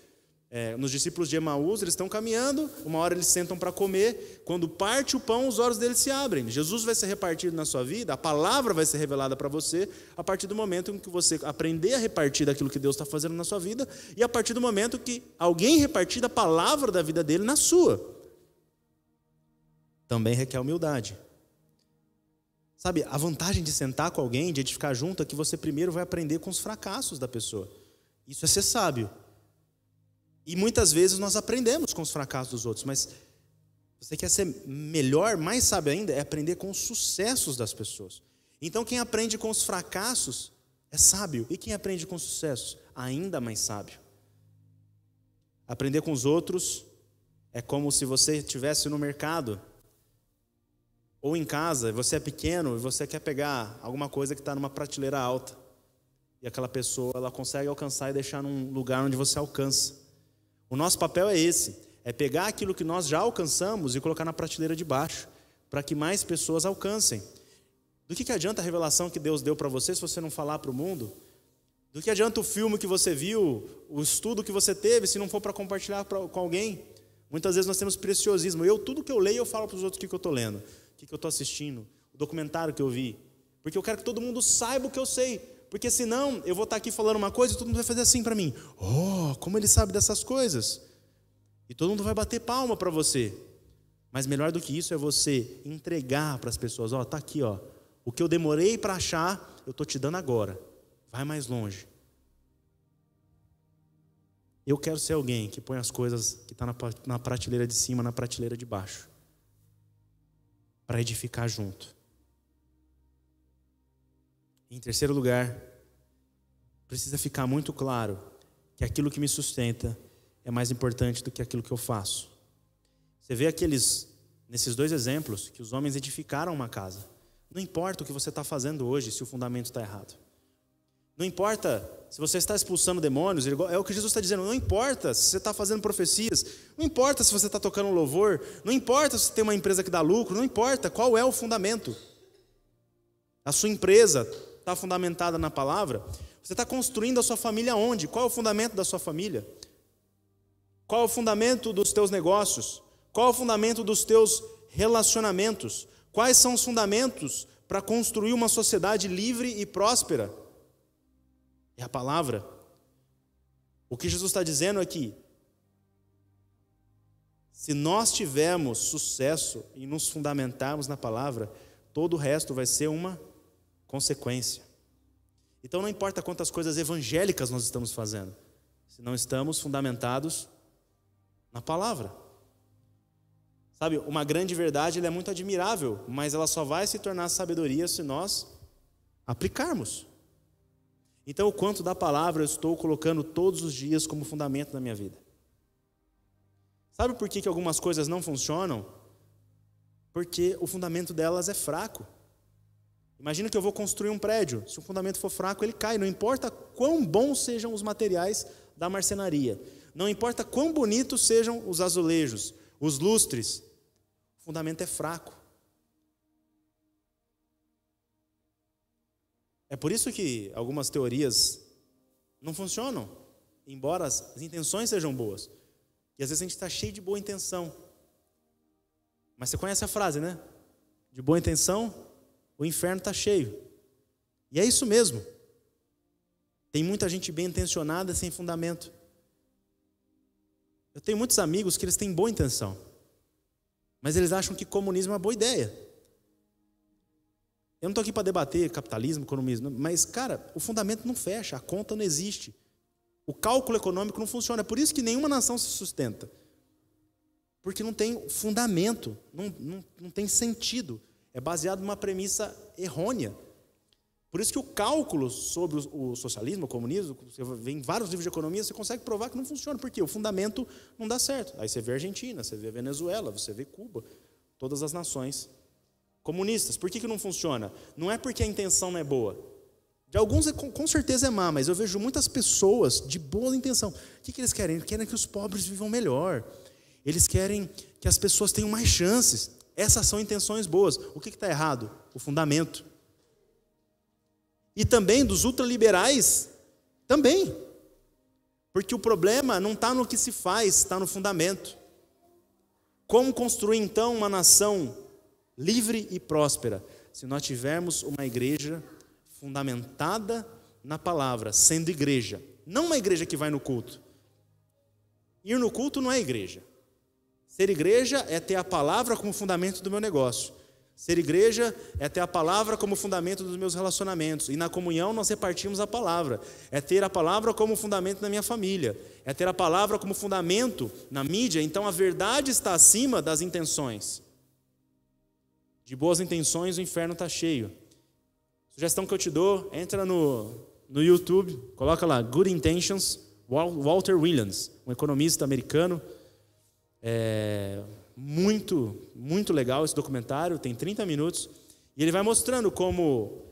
é, nos discípulos de Emaús, eles estão caminhando, uma hora eles sentam para comer, quando parte o pão, os olhos deles se abrem. Jesus vai ser repartido na sua vida, a palavra vai ser revelada para você a partir do momento em que você aprender a repartir daquilo que Deus está fazendo na sua vida e a partir do momento que alguém repartir da palavra da vida dele na sua também requer humildade. Sabe, a vantagem de sentar com alguém, de edificar junto, é que você primeiro vai aprender com os fracassos da pessoa. Isso é ser sábio. E muitas vezes nós aprendemos com os fracassos dos outros, mas você quer ser melhor, mais sábio ainda, é aprender com os sucessos das pessoas. Então, quem aprende com os fracassos é sábio, e quem aprende com os sucessos, ainda mais sábio. Aprender com os outros é como se você estivesse no mercado ou em casa, você é pequeno e você quer pegar alguma coisa que está numa prateleira alta. E aquela pessoa, ela consegue alcançar e deixar num lugar onde você alcança. O nosso papel é esse: é pegar aquilo que nós já alcançamos e colocar na prateleira de baixo, para que mais pessoas alcancem. Do que, que adianta a revelação que Deus deu para você se você não falar para o mundo? Do que adianta o filme que você viu, o estudo que você teve, se não for para compartilhar pra, com alguém? Muitas vezes nós temos preciosismo. Eu, tudo que eu leio, eu falo para os outros o que, que eu estou lendo o que eu estou assistindo, o documentário que eu vi. Porque eu quero que todo mundo saiba o que eu sei. Porque senão eu vou estar aqui falando uma coisa e todo mundo vai fazer assim para mim. Oh, como ele sabe dessas coisas. E todo mundo vai bater palma para você. Mas melhor do que isso é você entregar para as pessoas. Ó, oh, tá aqui, ó. O que eu demorei para achar, eu tô te dando agora. Vai mais longe. Eu quero ser alguém que põe as coisas que está na prateleira de cima na prateleira de baixo para edificar junto. Em terceiro lugar, precisa ficar muito claro que aquilo que me sustenta é mais importante do que aquilo que eu faço. Você vê aqueles, nesses dois exemplos, que os homens edificaram uma casa. Não importa o que você está fazendo hoje, se o fundamento está errado. Não importa se você está expulsando demônios, é o que Jesus está dizendo. Não importa se você está fazendo profecias, não importa se você está tocando louvor, não importa se tem uma empresa que dá lucro, não importa qual é o fundamento. A sua empresa está fundamentada na palavra. Você está construindo a sua família onde? Qual é o fundamento da sua família? Qual é o fundamento dos teus negócios? Qual é o fundamento dos teus relacionamentos? Quais são os fundamentos para construir uma sociedade livre e próspera? É a palavra. O que Jesus está dizendo é que, se nós tivermos sucesso em nos fundamentarmos na palavra, todo o resto vai ser uma consequência. Então não importa quantas coisas evangélicas nós estamos fazendo, se não estamos fundamentados na palavra. Sabe, uma grande verdade é muito admirável, mas ela só vai se tornar sabedoria se nós aplicarmos. Então, o quanto da palavra eu estou colocando todos os dias como fundamento na minha vida? Sabe por que, que algumas coisas não funcionam? Porque o fundamento delas é fraco. Imagina que eu vou construir um prédio. Se o fundamento for fraco, ele cai. Não importa quão bons sejam os materiais da marcenaria. Não importa quão bonitos sejam os azulejos, os lustres. O fundamento é fraco. É por isso que algumas teorias não funcionam, embora as intenções sejam boas. E às vezes a gente está cheio de boa intenção. Mas você conhece a frase, né? De boa intenção, o inferno está cheio. E é isso mesmo. Tem muita gente bem intencionada sem fundamento. Eu tenho muitos amigos que eles têm boa intenção, mas eles acham que comunismo é uma boa ideia. Eu não estou aqui para debater capitalismo, economismo, mas, cara, o fundamento não fecha, a conta não existe. O cálculo econômico não funciona. É por isso que nenhuma nação se sustenta. Porque não tem fundamento, não, não, não tem sentido. É baseado numa premissa errônea. Por isso que o cálculo sobre o socialismo, o comunismo, você vê em vários livros de economia, você consegue provar que não funciona. Por quê? O fundamento não dá certo. Aí você vê a Argentina, você vê a Venezuela, você vê Cuba, todas as nações comunistas. Por que, que não funciona? Não é porque a intenção não é boa. De alguns, com certeza é má, mas eu vejo muitas pessoas de boa intenção. O que, que eles querem? Eles querem que os pobres vivam melhor. Eles querem que as pessoas tenham mais chances. Essas são intenções boas. O que está errado? O fundamento. E também dos ultraliberais, também. Porque o problema não está no que se faz, está no fundamento. Como construir então uma nação livre e próspera, se nós tivermos uma igreja fundamentada na palavra, sendo igreja, não uma igreja que vai no culto. Ir no culto não é igreja. Ser igreja é ter a palavra como fundamento do meu negócio. Ser igreja é ter a palavra como fundamento dos meus relacionamentos. E na comunhão nós repartimos a palavra. É ter a palavra como fundamento na minha família. É ter a palavra como fundamento na mídia. Então a verdade está acima das intenções. De boas intenções, o inferno está cheio. Sugestão que eu te dou: entra no, no YouTube, coloca lá Good Intentions, Walter Williams, um economista americano. É muito, muito legal esse documentário, tem 30 minutos. E ele vai mostrando como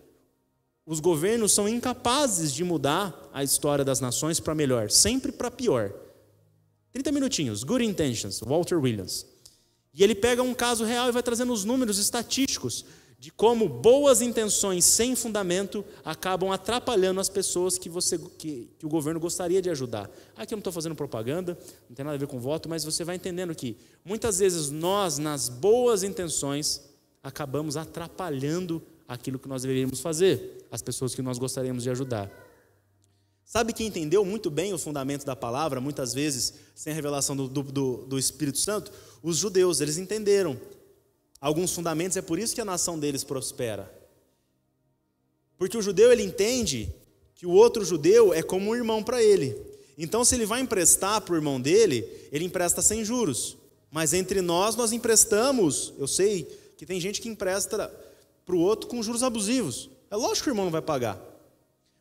os governos são incapazes de mudar a história das nações para melhor, sempre para pior. 30 minutinhos, Good Intentions, Walter Williams. E ele pega um caso real e vai trazendo os números estatísticos de como boas intenções sem fundamento acabam atrapalhando as pessoas que, você, que, que o governo gostaria de ajudar. Aqui eu não estou fazendo propaganda, não tem nada a ver com voto, mas você vai entendendo que muitas vezes nós, nas boas intenções, acabamos atrapalhando aquilo que nós deveríamos fazer, as pessoas que nós gostaríamos de ajudar. Sabe quem entendeu muito bem o fundamento da palavra, muitas vezes sem a revelação do, do, do Espírito Santo? Os judeus, eles entenderam alguns fundamentos, é por isso que a nação deles prospera. Porque o judeu ele entende que o outro judeu é como um irmão para ele. Então, se ele vai emprestar para o irmão dele, ele empresta sem juros. Mas entre nós, nós emprestamos. Eu sei que tem gente que empresta para o outro com juros abusivos. É lógico que o irmão não vai pagar.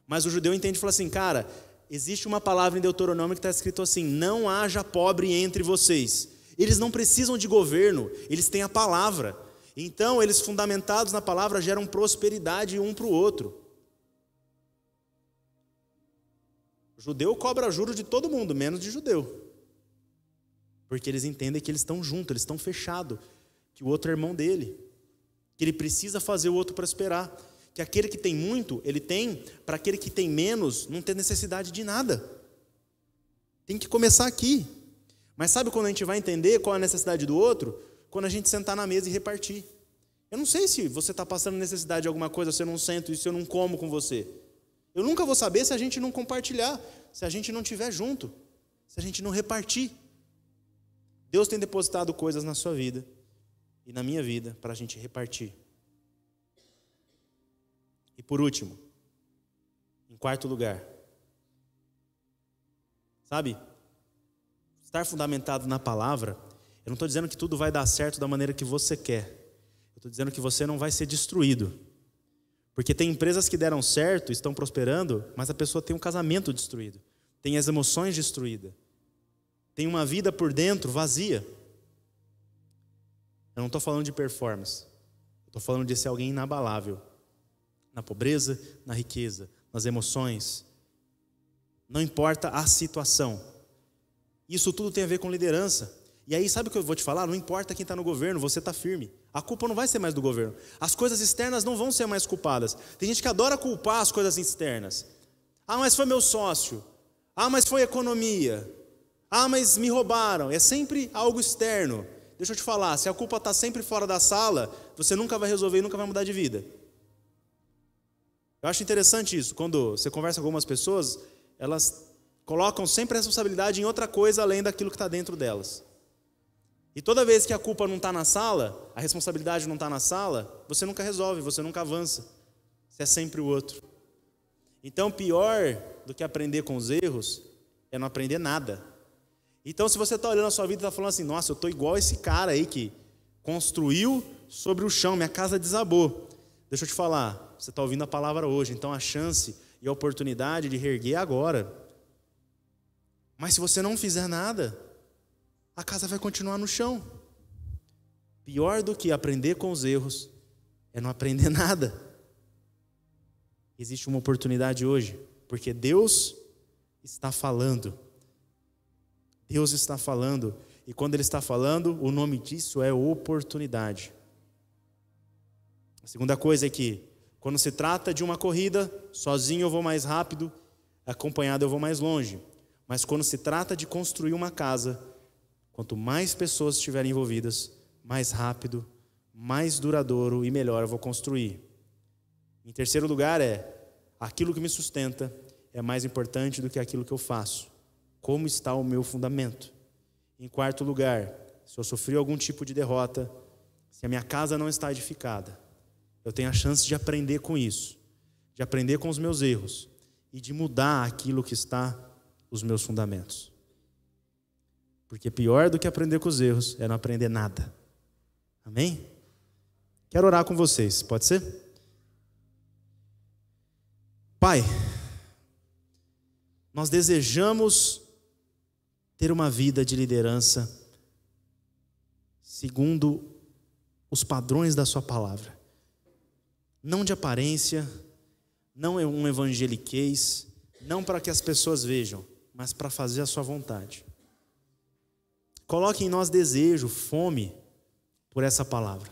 Mas o judeu entende e fala assim: cara, existe uma palavra em Deuteronômio que está escrito assim: não haja pobre entre vocês. Eles não precisam de governo, eles têm a palavra. Então, eles fundamentados na palavra geram prosperidade um para o outro. judeu cobra juros de todo mundo, menos de judeu. Porque eles entendem que eles estão juntos, eles estão fechados, que o outro é irmão dele, que ele precisa fazer o outro prosperar, que aquele que tem muito, ele tem, para aquele que tem menos, não tem necessidade de nada. Tem que começar aqui. Mas sabe quando a gente vai entender qual é a necessidade do outro? Quando a gente sentar na mesa e repartir. Eu não sei se você está passando necessidade de alguma coisa, se eu não sento e se eu não como com você. Eu nunca vou saber se a gente não compartilhar, se a gente não estiver junto, se a gente não repartir. Deus tem depositado coisas na sua vida e na minha vida para a gente repartir. E por último, em quarto lugar, sabe, estar fundamentado na palavra, eu não estou dizendo que tudo vai dar certo da maneira que você quer, eu estou dizendo que você não vai ser destruído. Porque tem empresas que deram certo, estão prosperando, mas a pessoa tem um casamento destruído, tem as emoções destruídas, tem uma vida por dentro vazia. Eu não estou falando de performance, estou falando de ser alguém inabalável na pobreza, na riqueza, nas emoções. Não importa a situação. Isso tudo tem a ver com liderança. E aí, sabe o que eu vou te falar? Não importa quem está no governo, você está firme. A culpa não vai ser mais do governo. As coisas externas não vão ser mais culpadas. Tem gente que adora culpar as coisas externas. Ah, mas foi meu sócio. Ah, mas foi economia. Ah, mas me roubaram. É sempre algo externo. Deixa eu te falar, se a culpa está sempre fora da sala, você nunca vai resolver e nunca vai mudar de vida. Eu acho interessante isso. Quando você conversa com algumas pessoas, elas colocam sempre a responsabilidade em outra coisa além daquilo que está dentro delas. E toda vez que a culpa não está na sala, a responsabilidade não está na sala, você nunca resolve, você nunca avança. Você é sempre o outro. Então, pior do que aprender com os erros é não aprender nada. Então, se você está olhando a sua vida e está falando assim, nossa, eu estou igual esse cara aí que construiu sobre o chão, minha casa desabou. Deixa eu te falar, você está ouvindo a palavra hoje, então a chance e a oportunidade de reerguer agora. Mas se você não fizer nada, a casa vai continuar no chão. Pior do que aprender com os erros é não aprender nada. Existe uma oportunidade hoje, porque Deus está falando. Deus está falando, e quando Ele está falando, o nome disso é oportunidade. A segunda coisa é que, quando se trata de uma corrida, sozinho eu vou mais rápido, acompanhado eu vou mais longe. Mas quando se trata de construir uma casa, Quanto mais pessoas estiverem envolvidas, mais rápido, mais duradouro e melhor eu vou construir. Em terceiro lugar é aquilo que me sustenta é mais importante do que aquilo que eu faço. Como está o meu fundamento? Em quarto lugar, se eu sofri algum tipo de derrota, se a minha casa não está edificada, eu tenho a chance de aprender com isso, de aprender com os meus erros e de mudar aquilo que está os meus fundamentos. Porque pior do que aprender com os erros é não aprender nada. Amém? Quero orar com vocês, pode ser? Pai, nós desejamos ter uma vida de liderança segundo os padrões da Sua palavra. Não de aparência, não é um evangeliquez, não para que as pessoas vejam, mas para fazer a Sua vontade. Coloque em nós desejo, fome por essa palavra.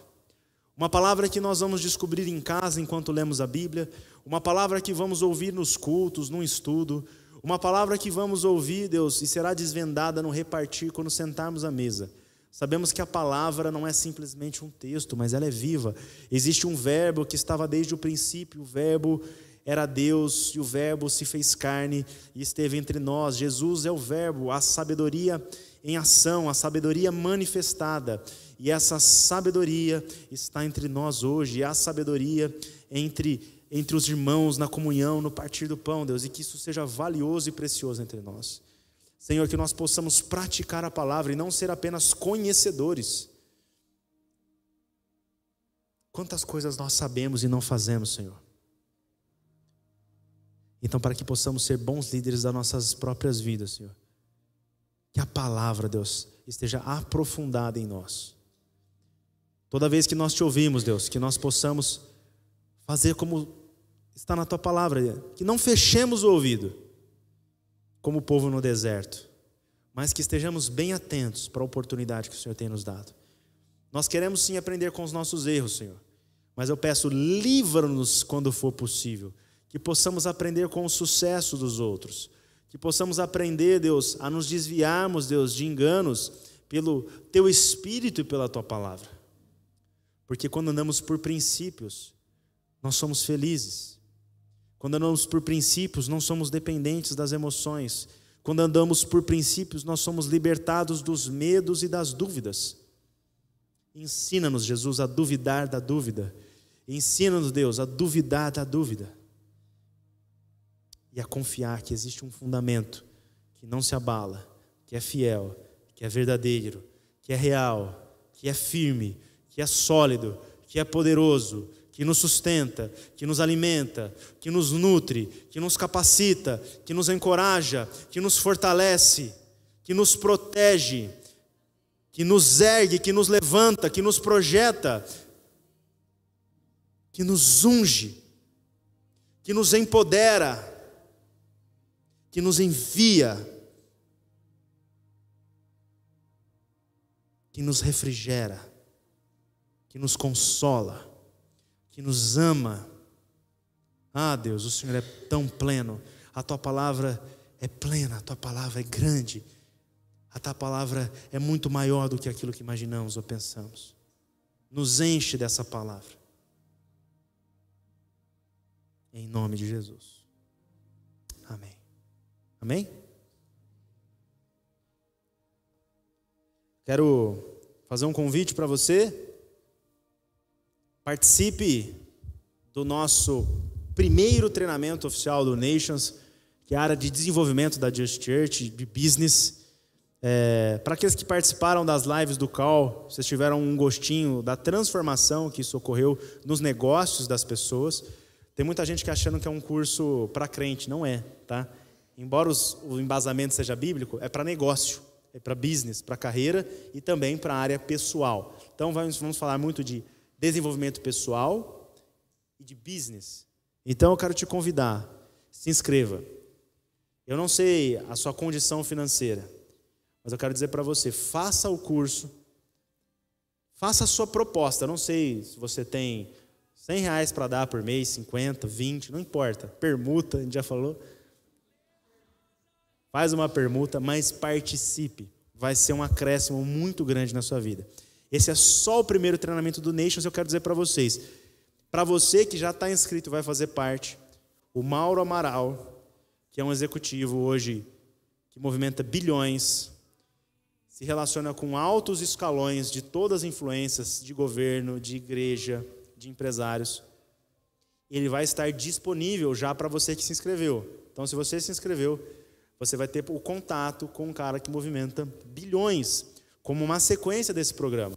Uma palavra que nós vamos descobrir em casa enquanto lemos a Bíblia, uma palavra que vamos ouvir nos cultos, num estudo, uma palavra que vamos ouvir, Deus, e será desvendada no repartir quando sentarmos à mesa. Sabemos que a palavra não é simplesmente um texto, mas ela é viva. Existe um verbo que estava desde o princípio, o verbo era Deus e o verbo se fez carne e esteve entre nós. Jesus é o verbo, a sabedoria em ação, a sabedoria manifestada. E essa sabedoria está entre nós hoje, a sabedoria entre entre os irmãos na comunhão, no partir do pão, Deus, e que isso seja valioso e precioso entre nós. Senhor, que nós possamos praticar a palavra e não ser apenas conhecedores. Quantas coisas nós sabemos e não fazemos, Senhor. Então, para que possamos ser bons líderes das nossas próprias vidas, Senhor, que a palavra, Deus, esteja aprofundada em nós. Toda vez que nós te ouvimos, Deus, que nós possamos fazer como está na tua palavra, que não fechemos o ouvido, como povo no deserto, mas que estejamos bem atentos para a oportunidade que o Senhor tem nos dado. Nós queremos sim aprender com os nossos erros, Senhor, mas eu peço, livra-nos quando for possível, que possamos aprender com o sucesso dos outros, que possamos aprender, Deus, a nos desviarmos, Deus, de enganos pelo teu espírito e pela tua palavra. Porque quando andamos por princípios, nós somos felizes. Quando andamos por princípios, não somos dependentes das emoções. Quando andamos por princípios, nós somos libertados dos medos e das dúvidas. Ensina-nos, Jesus, a duvidar da dúvida. Ensina-nos, Deus, a duvidar da dúvida. E a confiar que existe um fundamento que não se abala, que é fiel, que é verdadeiro, que é real, que é firme, que é sólido, que é poderoso, que nos sustenta, que nos alimenta, que nos nutre, que nos capacita, que nos encoraja, que nos fortalece, que nos protege, que nos ergue, que nos levanta, que nos projeta, que nos unge, que nos empodera, que nos envia que nos refrigera, que nos consola, que nos ama. Ah, Deus, o Senhor é tão pleno, a tua palavra é plena, a tua palavra é grande, a tua palavra é muito maior do que aquilo que imaginamos ou pensamos. Nos enche dessa palavra. Em nome de Jesus. Amém. Quero fazer um convite para você. Participe do nosso primeiro treinamento oficial do Nations, que é a área de desenvolvimento da Just Church, de business. É, para aqueles que participaram das lives do Call, vocês tiveram um gostinho da transformação que isso ocorreu nos negócios das pessoas. Tem muita gente que achando que é um curso para crente, não é, tá? Embora os, o embasamento seja bíblico, é para negócio é para business, para carreira e também para a área pessoal. Então vamos, vamos falar muito de desenvolvimento pessoal e de business. Então eu quero te convidar, se inscreva. Eu não sei a sua condição financeira, mas eu quero dizer para você, faça o curso, faça a sua proposta. Eu não sei se você tem 100 reais para dar por mês, 50, 20, não importa. Permuta, a gente já falou. Faz uma permuta, mas participe. Vai ser um acréscimo muito grande na sua vida. Esse é só o primeiro treinamento do Nations. Eu quero dizer para vocês. Para você que já está inscrito vai fazer parte, o Mauro Amaral, que é um executivo hoje que movimenta bilhões, se relaciona com altos escalões de todas as influências de governo, de igreja, de empresários. Ele vai estar disponível já para você que se inscreveu. Então, se você se inscreveu, você vai ter o contato com um cara que movimenta bilhões, como uma sequência desse programa.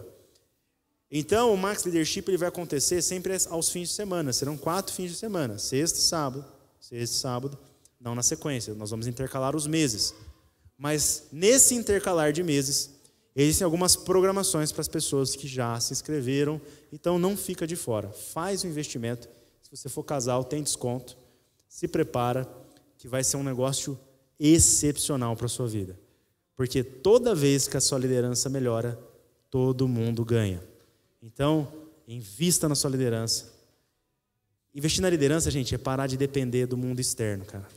Então, o Max Leadership ele vai acontecer sempre aos fins de semana. Serão quatro fins de semana: sexta e sábado, sexta e sábado, não na sequência. Nós vamos intercalar os meses. Mas nesse intercalar de meses, existem algumas programações para as pessoas que já se inscreveram. Então, não fica de fora. Faz o investimento. Se você for casal, tem desconto. Se prepara, que vai ser um negócio excepcional para a sua vida. Porque toda vez que a sua liderança melhora, todo mundo ganha. Então, invista na sua liderança. Investir na liderança, gente, é parar de depender do mundo externo, cara.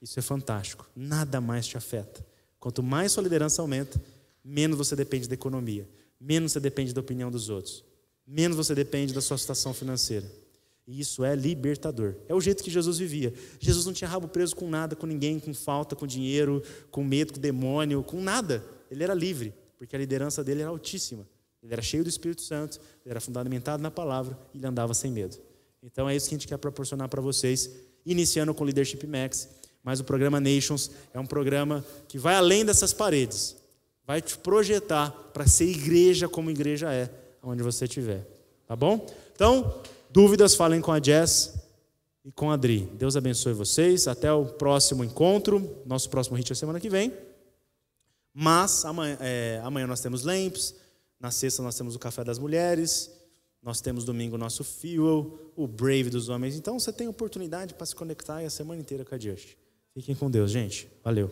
Isso é fantástico. Nada mais te afeta. Quanto mais sua liderança aumenta, menos você depende da economia, menos você depende da opinião dos outros, menos você depende da sua situação financeira. E isso é libertador. É o jeito que Jesus vivia. Jesus não tinha rabo preso com nada, com ninguém, com falta, com dinheiro, com medo, com demônio, com nada. Ele era livre, porque a liderança dele era altíssima. Ele era cheio do Espírito Santo, ele era fundamentado na palavra e ele andava sem medo. Então é isso que a gente quer proporcionar para vocês, iniciando com o Leadership Max. Mas o programa Nations é um programa que vai além dessas paredes, vai te projetar para ser igreja como igreja é, onde você estiver. Tá bom? Então, Dúvidas, falem com a Jess e com a Adri. Deus abençoe vocês. Até o próximo encontro. Nosso próximo hit é semana que vem. Mas amanhã, é, amanhã nós temos Lamps. Na sexta nós temos o Café das Mulheres. Nós temos domingo o nosso Fuel, o Brave dos Homens. Então você tem oportunidade para se conectar a semana inteira com a Just. Fiquem com Deus, gente. Valeu.